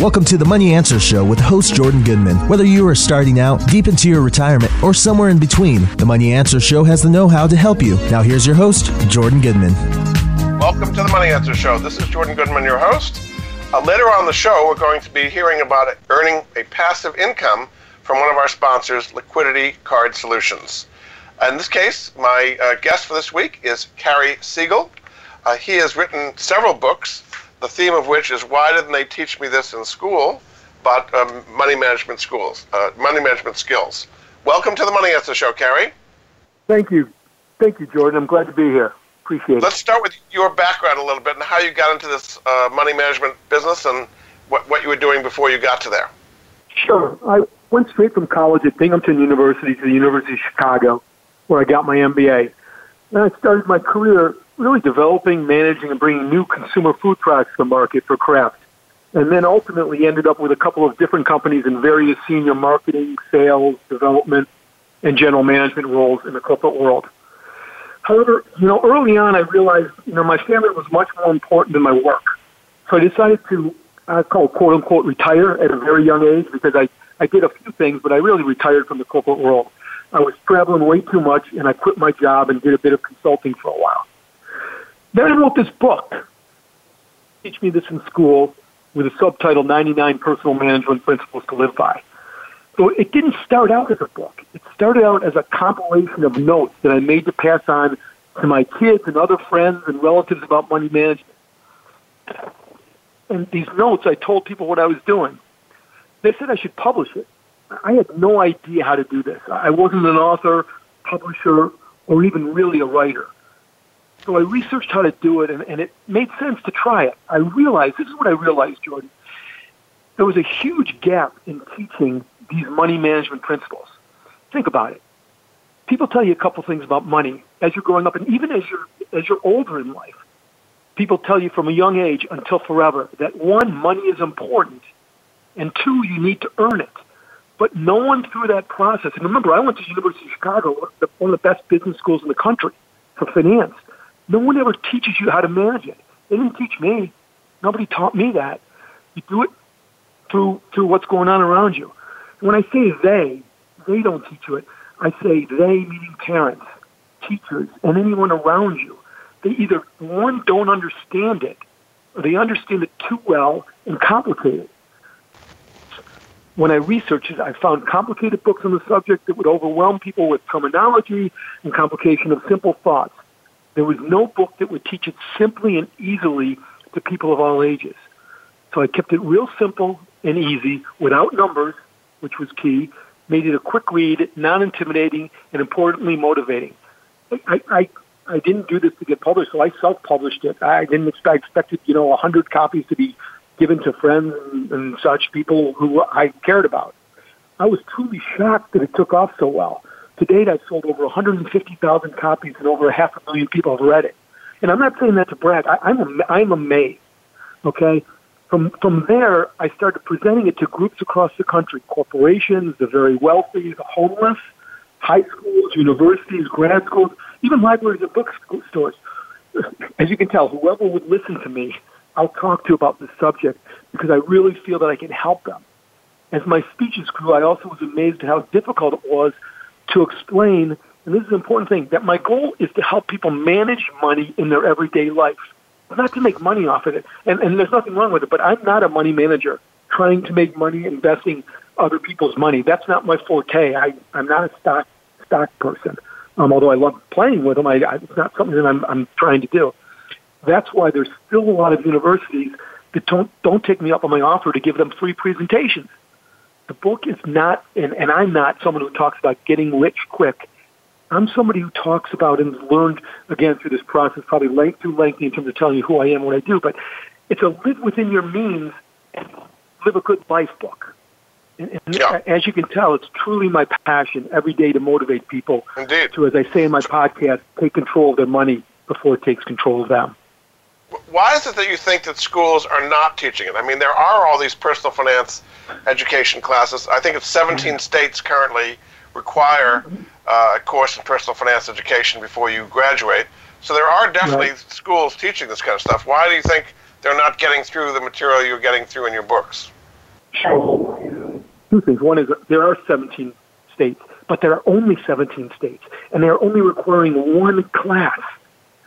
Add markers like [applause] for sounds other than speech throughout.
Welcome to the Money Answers Show with host Jordan Goodman. Whether you are starting out, deep into your retirement, or somewhere in between, the Money Answers Show has the know how to help you. Now, here's your host, Jordan Goodman. Welcome to the Money Answers Show. This is Jordan Goodman, your host. Uh, later on the show, we're going to be hearing about earning a passive income from one of our sponsors, Liquidity Card Solutions. In this case, my uh, guest for this week is Cary Siegel. Uh, he has written several books the theme of which is why didn't they teach me this in school, but um, money management schools, uh, money management skills. Welcome to the Money Answers Show, Cary. Thank you. Thank you, Jordan. I'm glad to be here. Appreciate it. Let's start with your background a little bit and how you got into this uh, money management business and what, what you were doing before you got to there. Sure. I went straight from college at Binghamton University to the University of Chicago, where I got my MBA. And I started my career really developing, managing, and bringing new consumer food products to market for Kraft. And then ultimately ended up with a couple of different companies in various senior marketing, sales, development, and general management roles in the corporate world. However, you know, early on I realized, you know, my family was much more important than my work. So I decided to, uh, I call quote unquote retire at a very young age because I, I did a few things, but I really retired from the corporate world. I was traveling way too much and I quit my job and did a bit of consulting for a while. Then I wrote this book, Teach Me This in School, with a subtitle 99 Personal Management Principles to Live By. So it didn't start out as a book. It started out as a compilation of notes that I made to pass on to my kids and other friends and relatives about money management. And these notes, I told people what I was doing. They said I should publish it. I had no idea how to do this. I wasn't an author, publisher, or even really a writer. So I researched how to do it, and, and it made sense to try it. I realized this is what I realized, Jordan. There was a huge gap in teaching these money management principles. Think about it. People tell you a couple things about money as you're growing up, and even as you're as you're older in life. People tell you from a young age until forever that one, money is important, and two, you need to earn it. But no one through that process. And remember, I went to University of Chicago, one of the best business schools in the country for finance. No one ever teaches you how to manage it. They didn't teach me. Nobody taught me that. You do it through through what's going on around you. When I say they, they don't teach you it. I say they meaning parents, teachers, and anyone around you. They either one don't understand it, or they understand it too well and complicate it. When I researched it, I found complicated books on the subject that would overwhelm people with terminology and complication of simple thoughts. There was no book that would teach it simply and easily to people of all ages. So I kept it real simple and easy without numbers, which was key, made it a quick read, non-intimidating, and importantly motivating. I, I, I didn't do this to get published, so I self-published it. I didn't expect, I expected, you know, a 100 copies to be given to friends and, and such people who I cared about. I was truly shocked that it took off so well. To date, I've sold over 150,000 copies, and over a half a million people have read it. And I'm not saying that to brag. I, I'm I'm amazed. Okay, from from there, I started presenting it to groups across the country: corporations, the very wealthy, the homeless, high schools, universities, grad schools, even libraries and bookstores. As you can tell, whoever would listen to me, I'll talk to about this subject because I really feel that I can help them. As my speeches grew, I also was amazed at how difficult it was to explain, and this is an important thing, that my goal is to help people manage money in their everyday life, not to make money off of it. And, and there's nothing wrong with it, but I'm not a money manager trying to make money investing other people's money. That's not my forte. I, I'm not a stock stock person. Um, although I love playing with them, I, I, it's not something that I'm, I'm trying to do. That's why there's still a lot of universities that don't don't take me up on my offer to give them free presentations the book is not, and, and I'm not someone who talks about getting rich quick. I'm somebody who talks about and learned again through this process, probably length too lengthy in terms of telling you who I am, and what I do. But it's a live within your means and live a good life book. And, and yeah. as you can tell, it's truly my passion every day to motivate people Indeed. to, as I say in my podcast, take control of their money before it takes control of them. Why is it that you think that schools are not teaching it? I mean, there are all these personal finance education classes. I think it's 17 mm-hmm. states currently require uh, a course in personal finance education before you graduate. So there are definitely right. schools teaching this kind of stuff. Why do you think they're not getting through the material you're getting through in your books? show two things. One is there are 17 states, but there are only 17 states, and they are only requiring one class.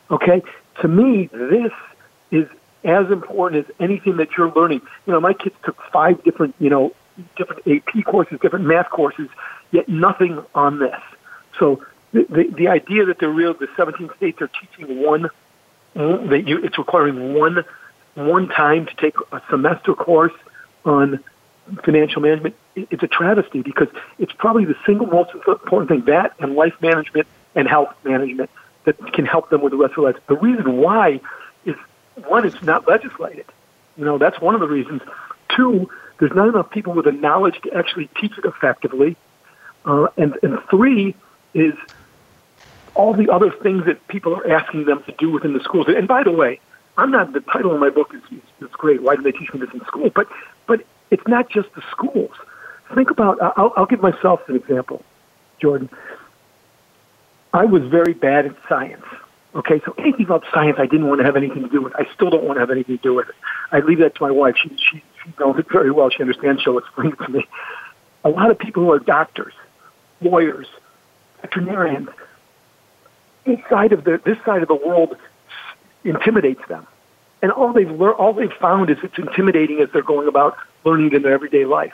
Okay? To me, this is as important as anything that you're learning. You know, my kids took five different, you know, different AP courses, different math courses, yet nothing on this. So the, the, the idea that the real the 17 states are teaching one mm, that you it's requiring one one time to take a semester course on financial management it's a travesty because it's probably the single most important thing that and life management and health management that can help them with the rest of their life. The reason why one, it's not legislated. You know, that's one of the reasons. Two, there's not enough people with the knowledge to actually teach it effectively. Uh, and, and three is all the other things that people are asking them to do within the schools. And by the way, I'm not, the title of my book is, is, is great. Why do they teach me this in school? But, but it's not just the schools. Think about, I'll, I'll give myself an example, Jordan. I was very bad at science. Okay, so anything about science I didn't want to have anything to do with. I still don't want to have anything to do with it. I leave that to my wife. She, she, she knows it very well. She understands. She'll explain it to me. A lot of people who are doctors, lawyers, veterinarians, this side of the this side of the world intimidates them, and all they've learned, all they've found is it's intimidating as they're going about learning it in their everyday life.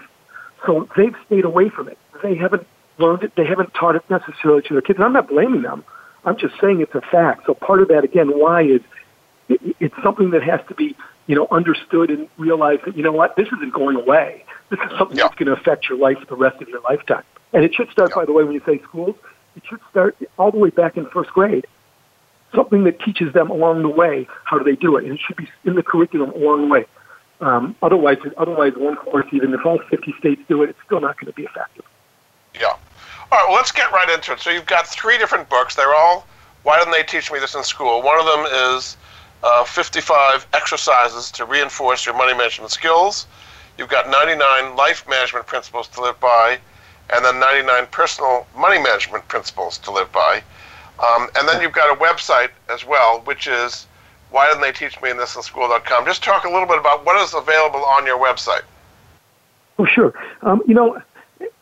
So they've stayed away from it. They haven't learned it. They haven't taught it necessarily to their kids. And I'm not blaming them. I'm just saying it's a fact. So part of that, again, why is it, it's something that has to be, you know, understood and realized that, you know what, this isn't going away. This is something yeah. that's going to affect your life for the rest of your lifetime. And it should start, yeah. by the way, when you say schools, it should start all the way back in first grade. Something that teaches them along the way how do they do it, and it should be in the curriculum along the way. Um, otherwise, otherwise, one course, even if all 50 states do it, it's still not going to be effective. Yeah. All right, well, let's get right into it. So you've got three different books. They're all, why didn't they teach me this in school? One of them is uh, 55 exercises to reinforce your money management skills. You've got 99 life management principles to live by, and then 99 personal money management principles to live by. Um, and then you've got a website as well, which is why didn't they teach me in this in school.com. Just talk a little bit about what is available on your website. Oh, sure. Um, you know,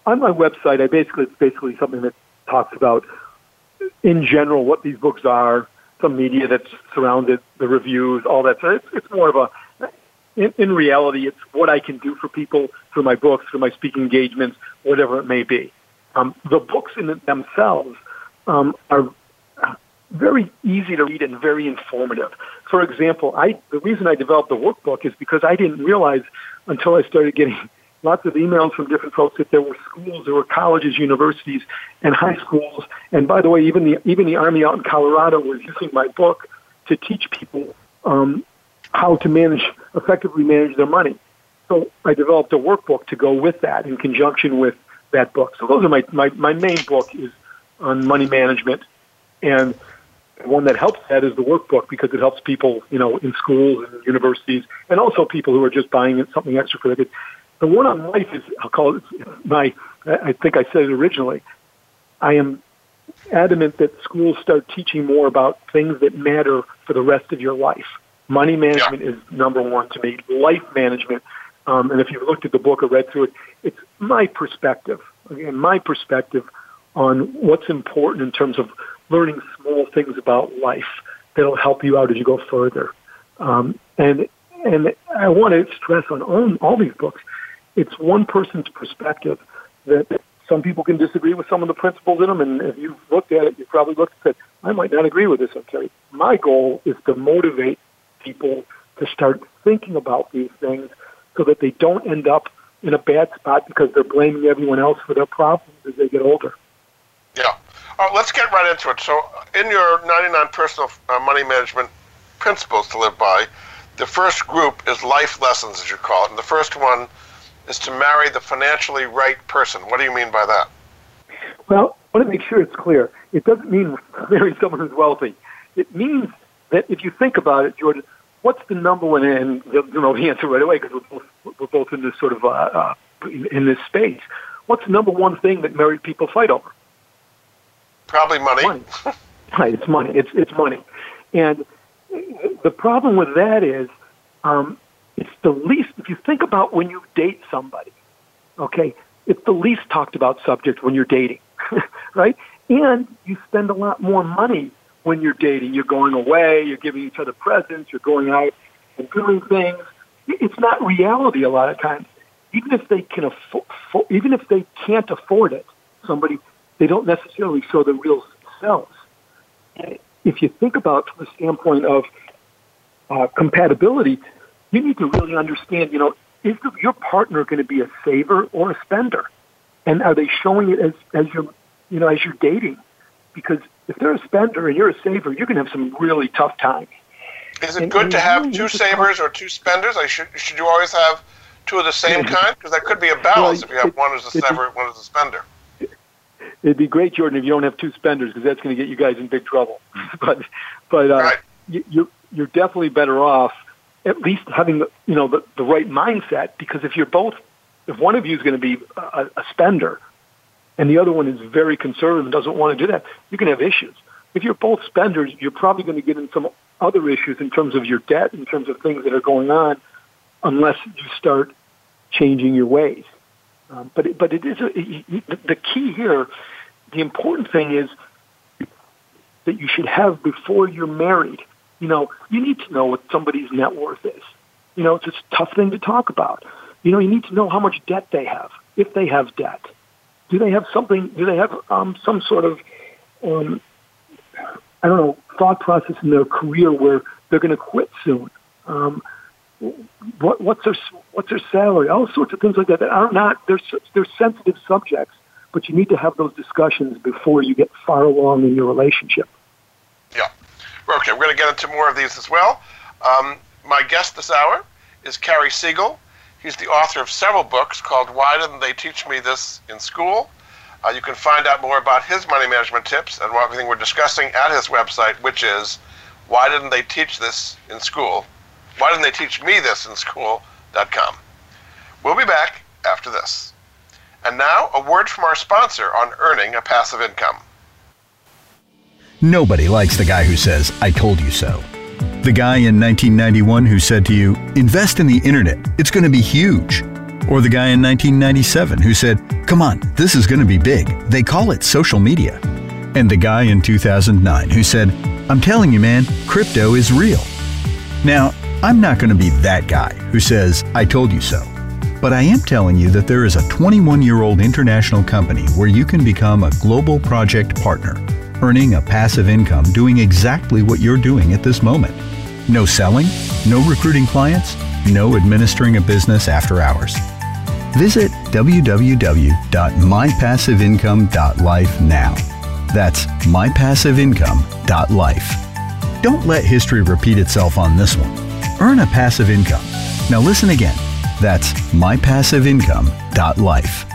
on my website, I basically it's basically something that talks about, in general, what these books are, some media that's surrounded the reviews, all that. So it's, it's more of a. In, in reality, it's what I can do for people through my books, through my speaking engagements, whatever it may be. Um, the books in themselves um, are very easy to read and very informative. For example, I the reason I developed the workbook is because I didn't realize until I started getting lots of emails from different folks that there were schools, there were colleges, universities, and high schools. And by the way, even the even the Army out in Colorado was using my book to teach people um, how to manage effectively manage their money. So I developed a workbook to go with that in conjunction with that book. So those are my my, my main book is on money management, and one that helps that is the workbook because it helps people, you know, in schools and universities, and also people who are just buying something extra for their kids. The one on life is, I'll call it my, I think I said it originally. I am adamant that schools start teaching more about things that matter for the rest of your life. Money management yeah. is number one to me. Life management, um, and if you've looked at the book or read through it, it's my perspective. Again, my perspective on what's important in terms of learning small things about life that'll help you out as you go further. Um, and and I want to stress on all, all these books it's one person's perspective that some people can disagree with some of the principles in them, and if you've looked at it, you've probably looked and said, I might not agree with this, okay? My goal is to motivate people to start thinking about these things so that they don't end up in a bad spot because they're blaming everyone else for their problems as they get older. Yeah. All right, let's get right into it. So, in your 99 personal uh, money management principles to live by, the first group is life lessons, as you call it. And the first one is to marry the financially right person. What do you mean by that? Well, I want to make sure it's clear. It doesn't mean [laughs] marry someone who's wealthy. It means that if you think about it, Jordan, what's the number one? And you'll know the answer right away because we're both, we're both in this sort of uh, uh, in, in this space. What's the number one thing that married people fight over? Probably money. Money. [laughs] right, it's money. It's it's money, and the problem with that is um, it's the least if you think about when you date somebody, okay, it's the least talked about subject when you're dating, [laughs] right? And you spend a lot more money when you're dating. You're going away, you're giving each other presents, you're going out and doing things. It's not reality a lot of times. Even if they can afford, even if they can't afford it, somebody they don't necessarily show their real selves. If you think about from the standpoint of uh, compatibility, you need to really understand. You know, is the, your partner going to be a saver or a spender, and are they showing it as as you're you know as you're dating? Because if they're a spender and you're a saver, you're going to have some really tough times. Is it and, good and to have two savers or two spenders? I should should you always have two of the same kind? Because that could be a balance well, if you have it, one as a saver, and one as a spender. It'd be great, Jordan, if you don't have two spenders, because that's going to get you guys in big trouble. [laughs] but but uh, right. you, you're you're definitely better off at least having the you know the, the right mindset. Because if you're both, if one of you is going to be a, a spender, and the other one is very conservative and doesn't want to do that, you can have issues. If you're both spenders, you're probably going to get in some other issues in terms of your debt, in terms of things that are going on, unless you start changing your ways. Um, but it, but it is a, it, the key here. The important thing is that you should have before you're married. You know, you need to know what somebody's net worth is. You know, it's a tough thing to talk about. You know, you need to know how much debt they have, if they have debt. Do they have something? Do they have um, some sort of, um, I don't know, thought process in their career where they're going to quit soon? Um, what, what's their what's their salary? All sorts of things like that that are not they're they're sensitive subjects, but you need to have those discussions before you get far along in your relationship. Okay, we're going to get into more of these as well. Um, my guest this hour is Cary Siegel. He's the author of several books called Why Didn't They Teach Me This in School? Uh, you can find out more about his money management tips and everything we're discussing at his website, which is Why Didn't They Teach This in School? Why didn't they teach me this in school.com? We'll be back after this. And now, a word from our sponsor on earning a passive income. Nobody likes the guy who says, I told you so. The guy in 1991 who said to you, invest in the internet, it's going to be huge. Or the guy in 1997 who said, come on, this is going to be big. They call it social media. And the guy in 2009 who said, I'm telling you, man, crypto is real. Now, I'm not going to be that guy who says, I told you so. But I am telling you that there is a 21 year old international company where you can become a global project partner, earning a passive income doing exactly what you're doing at this moment. No selling, no recruiting clients, no administering a business after hours. Visit www.mypassiveincome.life now. That's mypassiveincome.life. Don't let history repeat itself on this one. Earn a passive income. Now listen again. That's mypassiveincome.life.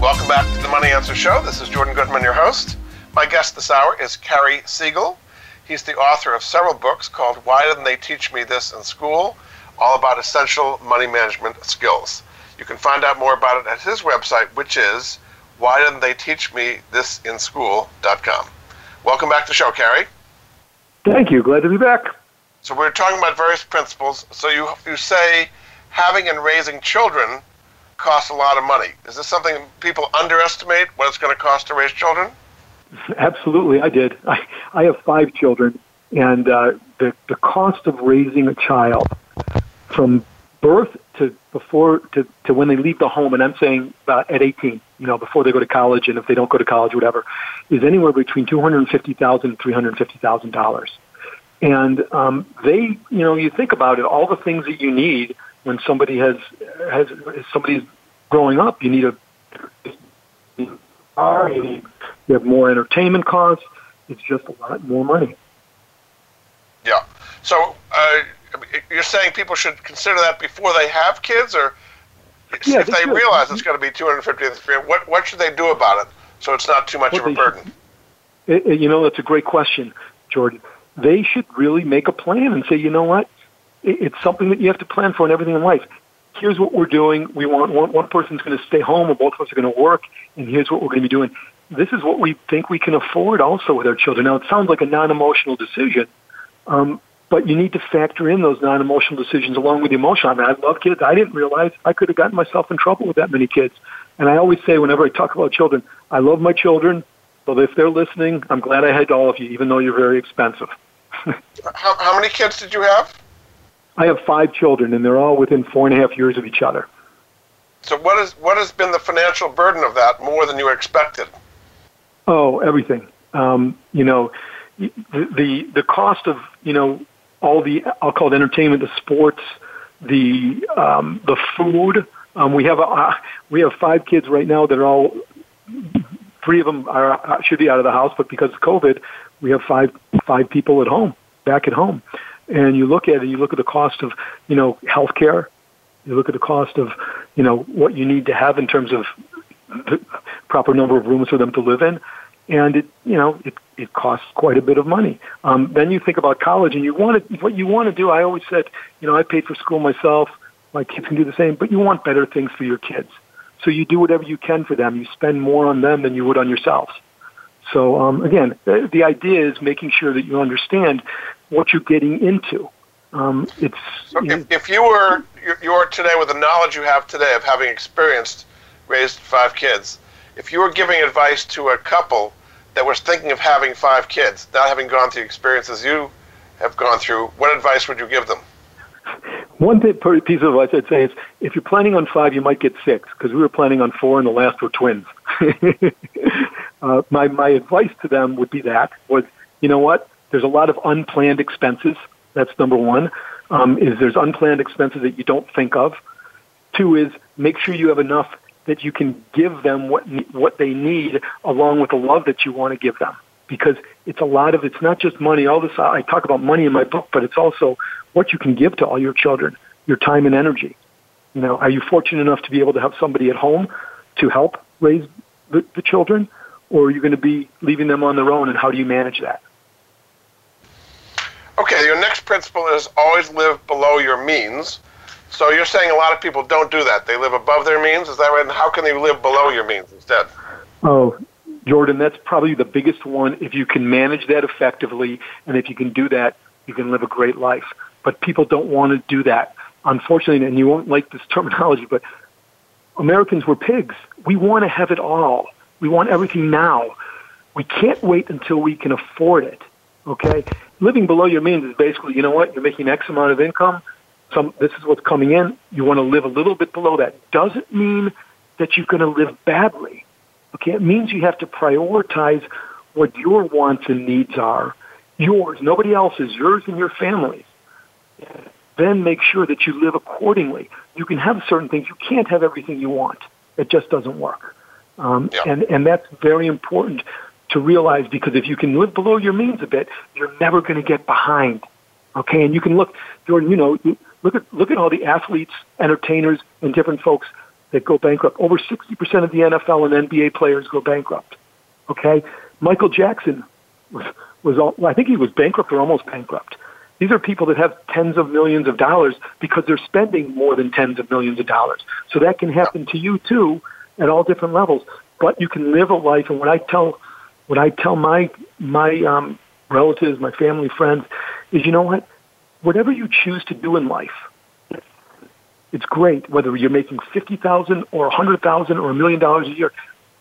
Welcome back to the Money Answers Show. This is Jordan Goodman, your host. My guest this hour is Cary Siegel. He's the author of several books called Why Didn't They Teach Me This in School? All about essential money management skills. You can find out more about it at his website, which is why didn't they teach me this in school.com. Welcome back to the show, Cary. Thank you. Glad to be back. So we're talking about various principles. So you you say having and raising children costs a lot of money. Is this something people underestimate what it's going to cost to raise children? Absolutely, I did. I, I have five children, and uh, the the cost of raising a child from birth to before to, to when they leave the home, and I'm saying uh, at 18, you know, before they go to college, and if they don't go to college, whatever, is anywhere between two hundred fifty thousand and three hundred fifty thousand dollars. And um, they, you know, you think about it, all the things that you need when somebody has has somebody's growing up. You need a car, you, need, you have more entertainment costs. It's just a lot more money. Yeah. So uh, you're saying people should consider that before they have kids, or yeah, if they, should. realize it's going to be 250, what what should they do about it so it's not too much What of a burden? It, it- you know, that's a great question, Jordan. They should really make a plan and say, you know what, it's something that you have to plan for in everything in life. Here's what we're doing. We want one, one person's going to stay home, or both of us are going to work, and here's what we're going to be doing. This is what we think we can afford also with our children. Now, it sounds like a non-emotional decision, um, but you need to factor in those non-emotional decisions along with the emotional. I mean, I love kids. I didn't realize I could have gotten myself in trouble with that many kids. And I always say whenever I talk about children, I love my children, but if they're listening, I'm glad I had all of you, even though you're very expensive. [laughs] How, how many kids did you have? I have five children, and they're all within four and a half years of each other. So what is what has been the financial burden of that more than you expected? Oh, everything. Um, you know, the, the the cost of you know all the I'll call it entertainment, the sports, the um, the food. Um, we have a, uh, we have five kids right now that are all three of them are uh, should be out of the house, but because of COVID, we have five five people at home, back at home. And you look at it, you look at the cost of you know healthcare, you look at the cost of you know what you need to have in terms of the proper number of rooms for them to live in, and it you know it it costs quite a bit of money. Um, then you think about college, and you want to what you want to do. I always said, you know, I paid for school myself. My kids can do the same, but you want better things for your kids. So you do whatever you can for them. You spend more on them than you would on yourselves. So um, again, the, the idea is making sure that you understand what you're getting into. Um, it's So if, if you were you you are today with the knowledge you have today of having experienced raised five kids, if you were giving advice to a couple that was thinking of having five kids, not having gone through experiences you have gone through, what advice would you give them? One piece of advice I'd say is if you're planning on five, you might get six because we were planning on four and the last were twins. [laughs] uh, my my advice to them would be that was you know what there's a lot of unplanned expenses. That's number one. Um, is there's unplanned expenses that you don't think of. Two is make sure you have enough that you can give them what what they need along with the love that you want to give them because it's a lot of it's not just money. All this I talk about money in my book, but it's also what you can give to all your children, your time and energy. You know, are you fortunate enough to be able to have somebody at home to help raise the, the children, or are you going to be leaving them on their own? And how do you manage that? Okay, your next principle is always live below your means. So you're saying a lot of people don't do that. They live above their means, is that right? And how can they live below your means instead? Oh, Jordan, that's probably the biggest one. If you can manage that effectively, and if you can do that, you can live a great life. But people don't want to do that. Unfortunately, and you won't like this [laughs] terminology, but Americans were pigs. We want to have it all. We want everything now. We can't wait until we can afford it. Okay? Living below your means is basically, you know what? You're making X amount of income. Some this is what's coming in. You want to live a little bit below that. Doesn't mean that you're going to live badly. Okay? It means you have to prioritize what your wants and needs are. Yours, nobody else's, yours and your family's then make sure that you live accordingly. You can have certain things. You can't have everything you want. It just doesn't work. Um, Yeah. and, and that's very important to realize because if you can live below your means a bit, you're never going to get behind. Okay, and you can look, Jordan. You know, look at look at all the athletes, entertainers, and different folks that go bankrupt. Over sixty percent of the NFL and NBA players go bankrupt. Okay, Michael Jackson was was all, I think he was bankrupt or almost bankrupt. These are people that have tens of millions of dollars because they're spending more than tens of millions of dollars. So that can happen to you too at all different levels. But you can live a life, and what I tell, what I tell my my um, relatives, my family, friends, is you know what, whatever you choose to do in life, it's great whether you're making fifty thousand or a hundred thousand or a million dollars a year.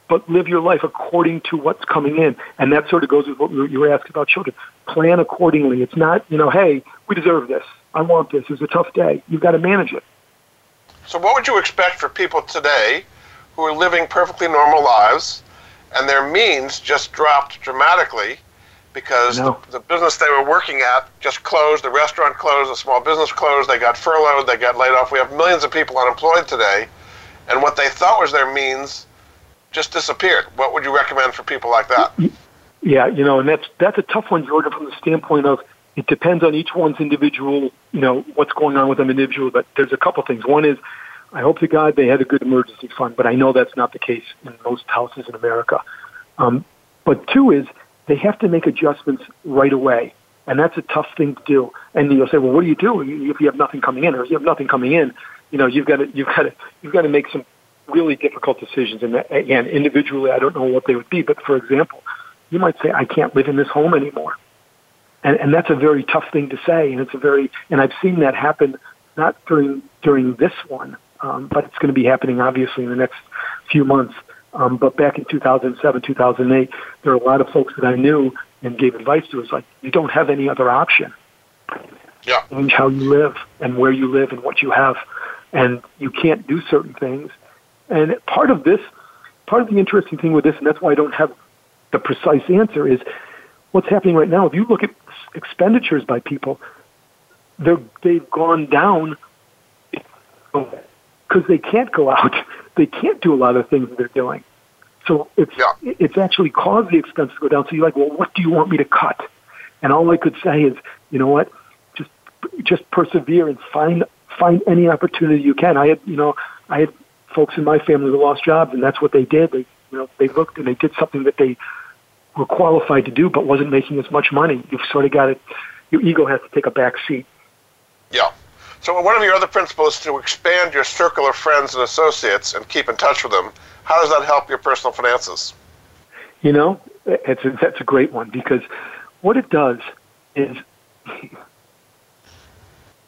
but live your life according to what's coming in. And that sort of goes with what you were asking about children. Plan accordingly. It's not, you know, hey, we deserve this. I want this. It's a tough day. You've got to manage it. So, what would you expect for people today who are living perfectly normal lives and their means just dropped dramatically because the, the, business they were working at just closed, the restaurant closed, the small business closed, they got furloughed, they got laid off. We have millions of people unemployed today, and what they thought was their means just disappeared. What would you recommend for people like that? Yeah, you know, and that's that's a tough one, Jordan, from the standpoint of it depends on each one's individual, you know, what's going on with them individually. But there's a couple things. One is, I hope to God they had a good emergency fund, but I know that's not the case in most houses in America. Um, but two is they have to make adjustments right away. And that's a tough thing to do. And you'll say, well, what do you do if you have nothing coming in? Or if you have nothing coming in, you know, you've got to, you've got to, you've got to make some really difficult decisions. And again, individually, I don't know what they would be. But for example, you might say, I can't live in this home anymore. And, and that's a very tough thing to say. And it's a very, and I've seen that happen not during, during this one, um, but it's going to be happening obviously in the next few months. Um, but back in 2007, 2008, there were a lot of folks that I knew and gave advice to. It's like you don't have any other option. Yeah. Change how you live and where you live and what you have, and you can't do certain things. And part of this, part of the interesting thing with this, and that's why I don't have the precise answer, is what's happening right now. If you look at expenditures by people, they're, they've gone down because they can't go out [laughs] they can't do a lot of things that they're doing. So it's yeah. it's actually caused the expense to go down. So you're like, well, what do you want me to cut? And all I could say is, you know what, just just persevere and find find any opportunity you can. I had you know I had folks in my family who lost jobs, and that's what they did. They you know they looked and they did something that they were qualified to do, but wasn't making as much money. You've sort of got to your ego has to take a back seat. Yeah. So one of your other principles is to expand your circle of friends and associates and keep in touch with them. How does that help your personal finances? You know, it's a, that's a great one because what it does is [laughs]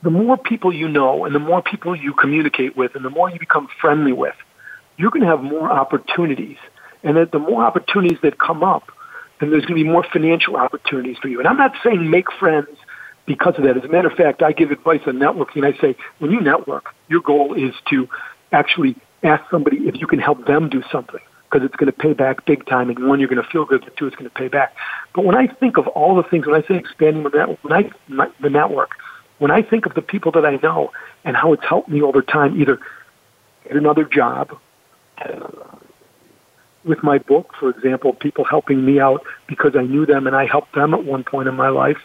the more people you know and the more people you communicate with and the more you become friendly with, you're going to have more opportunities. And that the more opportunities that come up, then there's going to be more financial opportunities for you. And I'm not saying make friends because of that. As a matter of fact, I give advice on networking. I say, when you network, your goal is to actually ask somebody if you can help them do something because it's going to pay back big time. And one, you're going to feel good, but two, it's going to pay back. But when I think of all the things, when I say expanding the network, when I, my, the network, when I think of the people that I know and how it's helped me over time, either get another job, with my book, for example, people helping me out because I knew them and I helped them at one point in my life,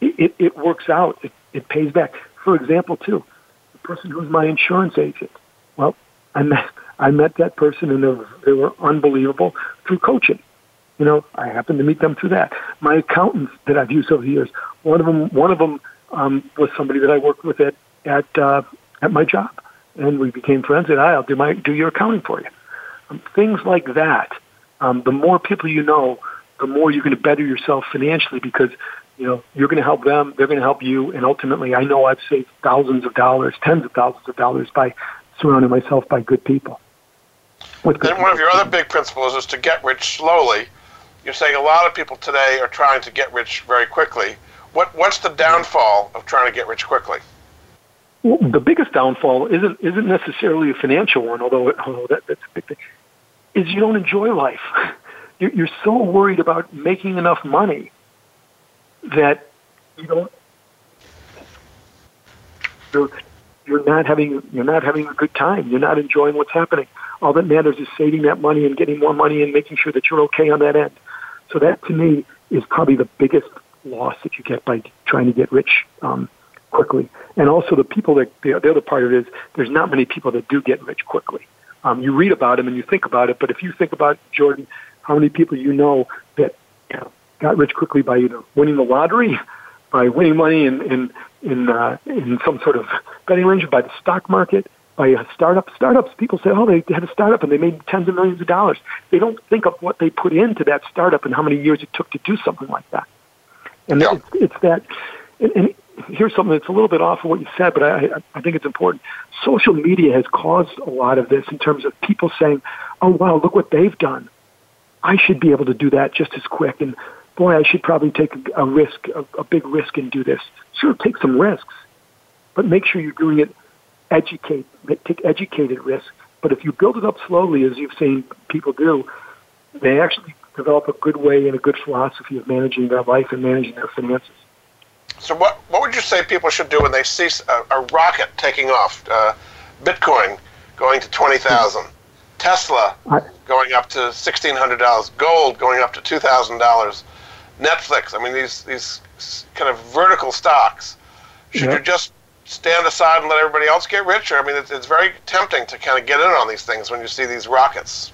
it, it it works out. It, it pays back. For example, too, the person who's my insurance agent. Well, I met I met that person and they were, they were unbelievable through coaching. You know, I happened to meet them through that. My accountants that I've used over the years, one of them one of them um, was somebody that I worked with at at uh, at my job, and we became friends. And I'll do my do your accounting for you. Um, things like that. Um, the more people you know, the more you're going to better yourself financially because you know, you're going to help them, they're going to help you, and ultimately, I know I've saved thousands of dollars, tens of thousands of dollars by surrounding myself by good people. With then one of your other big principles is to get rich slowly. You're saying a lot of people today are trying to get rich very quickly. What what's the downfall of trying to get rich quickly? Well, the biggest downfall isn't isn't necessarily a financial one, although, although that, that's a big thing. Is you don't enjoy life. [laughs] You're so worried about making enough money that you don't you're, you're not having you're not having a good time. You're not enjoying what's happening. All that matters is saving that money and getting more money and making sure that you're okay on that end. So that to me is probably the biggest loss that you get by trying to get rich um, quickly. And also the people that the, the other part of it is there's not many people that do get rich quickly. Um, you read about them and you think about it, but if you think about Jordan, how many people you know that you know, got rich quickly by either winning the lottery, [laughs] by winning money in in in, uh, in some sort of betting range, by the stock market, by a startup. Startups, people say, oh, they had a startup and they made tens of millions of dollars. They don't think of what they put into that startup and how many years it took to do something like that. And yeah. it's, it's that, and, and here's something that's a little bit off of what you said, but I, I think it's important. Social media has caused a lot of this in terms of people saying, "Oh wow, look what they've done. I should be able to do that just as quick." And boy, I should probably take a, a risk, a, a big risk, and do this. Sure, take some risks, but make sure you're doing it. Educate, take educated risks. But if you build it up slowly, as you've seen people do, they actually develop a good way and a good philosophy of managing their life and managing their finances. So, what what would you say people should do when they see a, a rocket taking off? Uh, Bitcoin going to twenty thousand, Tesla going up to sixteen hundred dollars, gold going up to two thousand dollars, Netflix. I mean, these these kind of vertical stocks. Should you just stand aside and let everybody else get rich? Or I mean, it's, it's very tempting to kind of get in on these things when you see these rockets.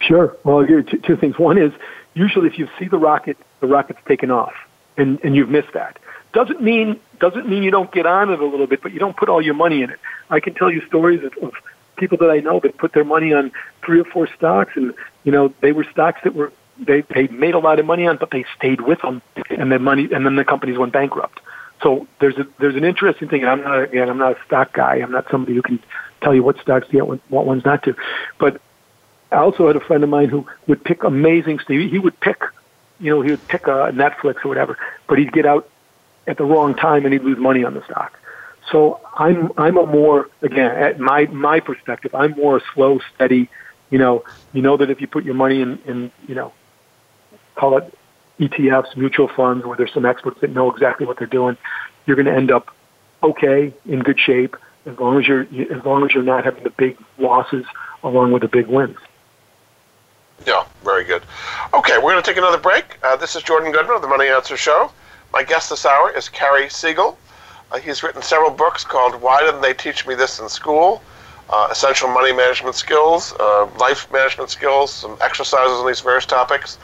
Sure. Well, two, two things. One is usually if you see the rocket, the rocket's taken off, and and you've missed that. Doesn't mean doesn't mean you don't get on it a little bit, but you don't put all your money in it. I can tell you stories of, of people that I know that put their money on three or four stocks, and you know they were stocks that were they they made a lot of money on, but they stayed with them, and then money and then the companies went bankrupt. So there's a there's an interesting thing. I'm not again I'm not a stock guy. I'm not somebody who can tell you what stocks to get, what, ones not to. But I also had a friend of mine who would pick amazing. He would pick, you know, he would pick a Netflix or whatever, but he'd get out at the wrong time and he'd lose money on the stock. So I'm I'm a more again at my my perspective I'm more a slow steady. You know you know that if you put your money in in you know call it ETFs mutual funds where there's some experts that know exactly what they're doing, you're going to end up okay in good shape as long as you're as long as you're not having the big losses along with the big wins. Yeah, very good. Okay, we're going to take another break. Uh, this is Jordan Goodman of the Money Answers Show. My guest this hour is Cary Siegel. Uh, he's written several books called Why Didn't They Teach Me This in School? Uh, essential money management skills, uh, life management skills, some exercises on these various topics.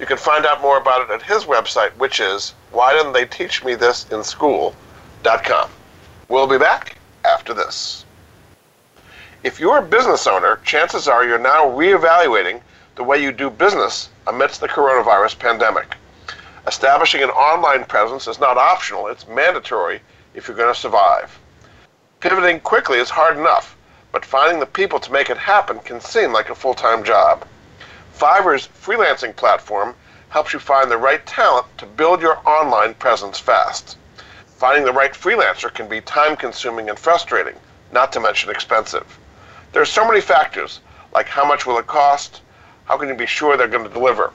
You can find out more about it at his website, which is Why Didn't They Teach Me This in School.com. We'll be back after this. If you're a business owner, chances are you're now reevaluating the way you do business amidst the coronavirus pandemic. Establishing an online presence is not optional, it's mandatory if you're going to survive. Pivoting quickly is hard enough, but finding the people to make it happen can seem like a full time job. Fiverr's freelancing platform helps you find the right talent to build your online presence fast. Finding the right freelancer can be time consuming and frustrating, not to mention expensive. There are so many factors, like how much will it cost? How can you be sure they're going to deliver?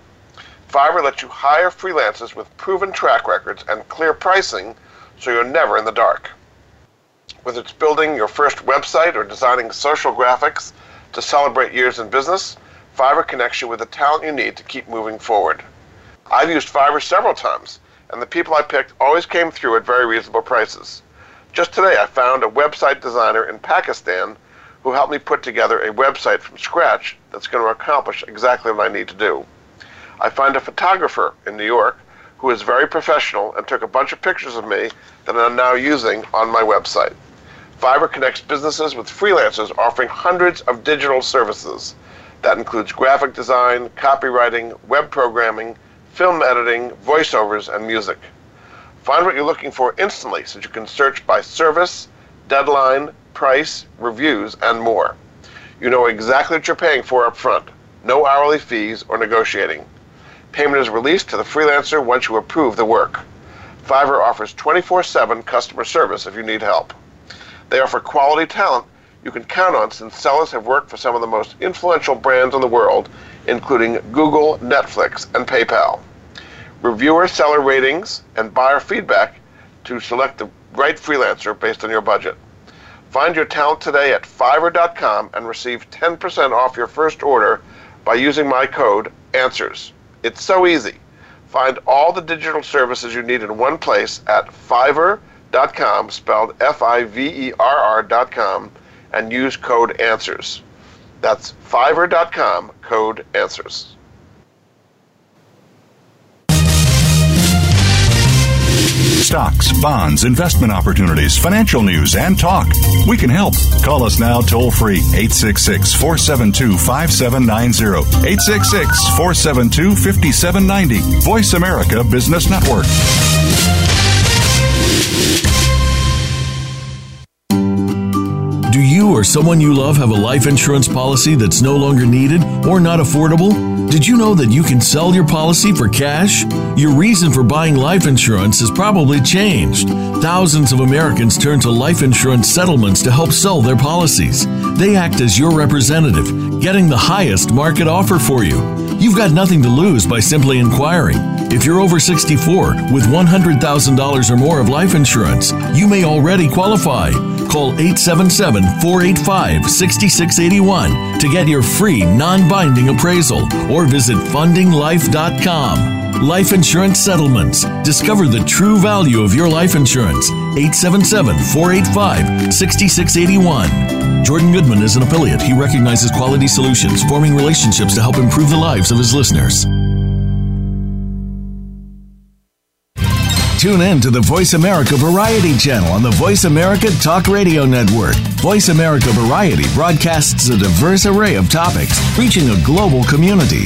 Fiverr lets you hire freelancers with proven track records and clear pricing so you're never in the dark. Whether it's building your first website or designing social graphics to celebrate years in business, Fiverr connects you with the talent you need to keep moving forward. I've used Fiverr several times, and the people I picked always came through at very reasonable prices. Just today, I found a website designer in Pakistan who helped me put together a website from scratch that's going to accomplish exactly what I need to do. I found a photographer in New York who is very professional and took a bunch of pictures of me that I'm now using on my website. Fiverr connects businesses with freelancers offering hundreds of digital services. That includes graphic design, copywriting, web programming, film editing, voiceovers, and music. Find what you're looking for instantly so you can search by service, deadline, price, reviews, and more. You know exactly what you're paying for up front. No hourly fees or negotiating. Payment is released to the freelancer once you approve the work. Fiverr offers 24 7 customer service if you need help. They offer quality talent you can count on since sellers have worked for some of the most influential brands in the world, including Google, Netflix, and PayPal. Reviewer seller ratings and buyer feedback to select the right freelancer based on your budget. Find your talent today at fiverr.com and receive 10% off your first order by using my code ANSWERS. It's so easy. Find all the digital services you need in one place at fiverr.com, spelled F I V E R R.com, and use code ANSWERS. That's fiverr.com, code ANSWERS. Stocks, bonds, investment opportunities, financial news, and talk. We can help. Call us now toll free 866 472 5790. 866 472 5790. Voice America Business Network. Or someone you love have a life insurance policy that's no longer needed or not affordable? Did you know that you can sell your policy for cash? Your reason for buying life insurance has probably changed. Thousands of Americans turn to life insurance settlements to help sell their policies. They act as your representative, getting the highest market offer for you. You've got nothing to lose by simply inquiring. If you're over 64 with $100,000 or more of life insurance, you may already qualify. Call 877 485 6681 to get your free non binding appraisal or visit fundinglife.com. Life Insurance Settlements. Discover the true value of your life insurance. 877 485 6681. Jordan Goodman is an affiliate. He recognizes quality solutions, forming relationships to help improve the lives of his listeners. Tune in to the Voice America Variety channel on the Voice America Talk Radio Network. Voice America Variety broadcasts a diverse array of topics, reaching a global community.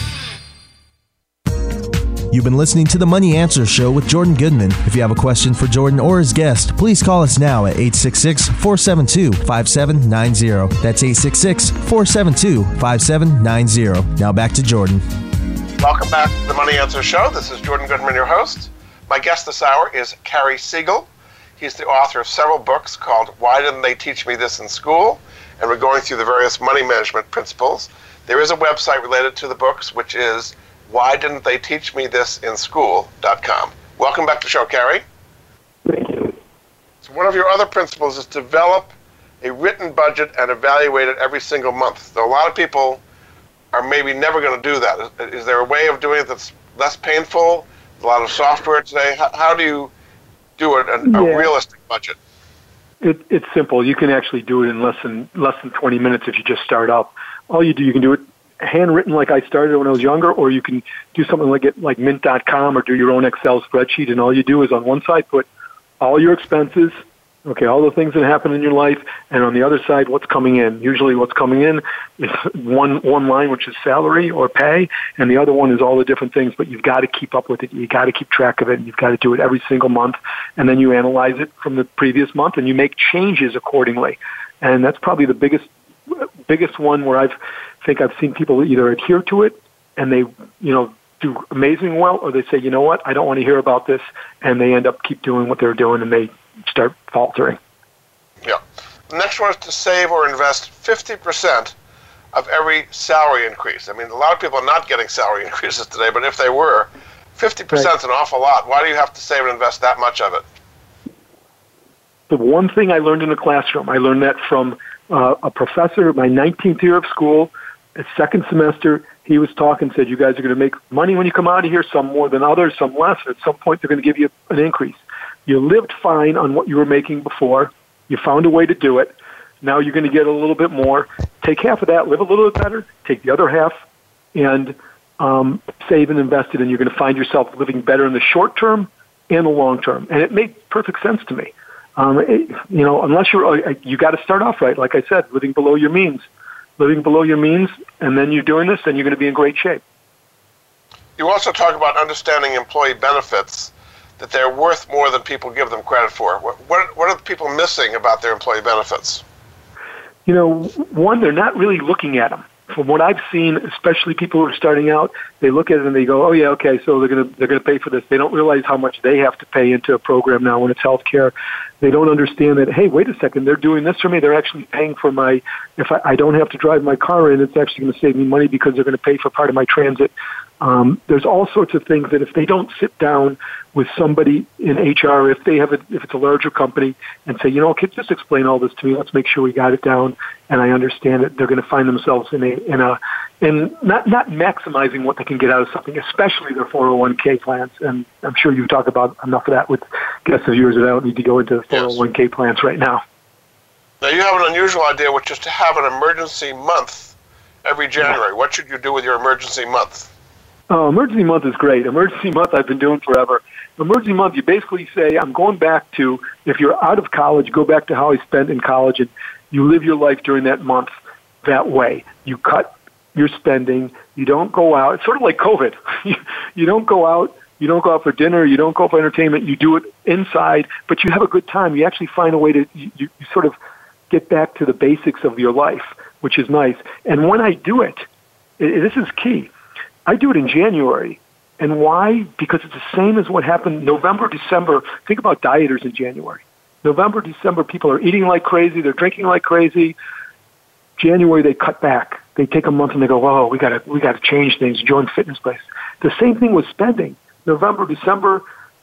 You've been listening to the Money Answers Show with Jordan Goodman. If you have a question for Jordan or his guest, please call us now at 866 472 5790. That's 866 472 5790. Now back to Jordan. Welcome back to the Money Answers Show. This is Jordan Goodman, your host. My guest this hour is Cary Siegel. He's the author of several books called Why Didn't They Teach Me This in School? And we're going through the various money management principles. There is a website related to the books, which is why didn't they teach me this in school.com. Welcome back to the show, Cary. Thank you. So one of your other principles is develop a written budget and evaluate it every single month. So a lot of people are maybe never going to do that. Is, is, there a way of doing it that's less painful? A lot of software today. How, how do you do it, a, a realistic budget? It, it's simple. You can actually do it in less than less than 20 minutes if you just start up. All you do, you can do it handwritten like I started when I was younger, or you can do something like it like Mint.com or do your own Excel spreadsheet, and all you do is on one side put all your expenses, okay, all the things that happen in your life, and on the other side what's coming in. Usually, what's coming in is [laughs] one one line which is salary or pay, and the other one is all the different things. But you've got to keep up with it. You got to keep track of it. And you've got to do it every single month, and then you analyze it from the previous month, and you make changes accordingly. And that's probably the biggest biggest one where I've think I've seen people either adhere to it and they, you know, do amazing well, or they say, you know what, I don't want to hear about this, and they end up keep doing what they're doing and they start faltering. Yeah. The next one is to save or invest 50% of every salary increase. I mean, a lot of people are not getting salary [laughs] increases today, but if they were, 50% right. is an awful lot. Why do you have to save and invest that much of it? The one thing I learned in the classroom, I learned that from uh, a professor, my 19th year of school, second semester, he was talking, said, you guys are going to make money when you come out of here, some more than others, some less. At some point, they're going to give you an increase. You lived fine on what you were making before. You found a way to do it. Now you're going to get a little bit more. Take half of that, live a little bit better. Take the other half, and um, save and invest it, and you're going to find yourself living better in the short term and the long term. And it made perfect sense to me. Um, it, you know, unless you're, uh, you got to start off right. Like I said, living below your means living below your means, and then you're doing this, then you're going to be in great shape. You also talk about understanding employee benefits, that they're worth more than people give them credit for. What, what, what are the people missing about their employee benefits? You know, one, they're not really looking at them. From what I've seen, especially people who are starting out, they look at it and they go, "Oh yeah, okay, so they're gonna they're gonna pay for this." They don't realize how much they have to pay into a program now when it's healthcare. They don't understand that, hey, wait a second, they're doing this for me. They're actually paying for my, if I, I don't have to drive my car in, it's actually going to save me money because they're going to pay for part of my transit. Um, there's all sorts of things that if they don't sit down with somebody in HR, if they have a, if it's a larger company, and say, you know, okay, just explain all this to me. Let's make sure we got it down, and I understand it. They're going to find themselves in a in a in not not maximizing what they can get out of something, especially their 401k plans. And I'm sure you talk about enough of that with guests of yours that I don't need to go into 401k yes. plans right now. Now you have an unusual idea, which is to have an emergency month every January. What should you do with your emergency month? Oh, emergency month is great. Emergency [laughs] month I've been doing forever. Emergency month, you basically say, I'm going back to, if you're out of college, go back to how I spent in college and you live your life during that month that way. You cut your spending. You don't go out. It's sort of like COVID. [laughs] you don't go out. You don't go out for dinner. You don't go for entertainment. You do it inside, but you have a good time. You actually find a way to, you, you sort of get back to the basics of your life, which is nice. And when I do it, it this is key I do it in January. And why? Because it's the same as what happened November, December. Think about dieters in January. November, December, people are eating like crazy. They're drinking like crazy. January, they cut back. They take a month and they go, "Whoa, we got to we got to change things." Join fitness place. The same thing with spending. November, December,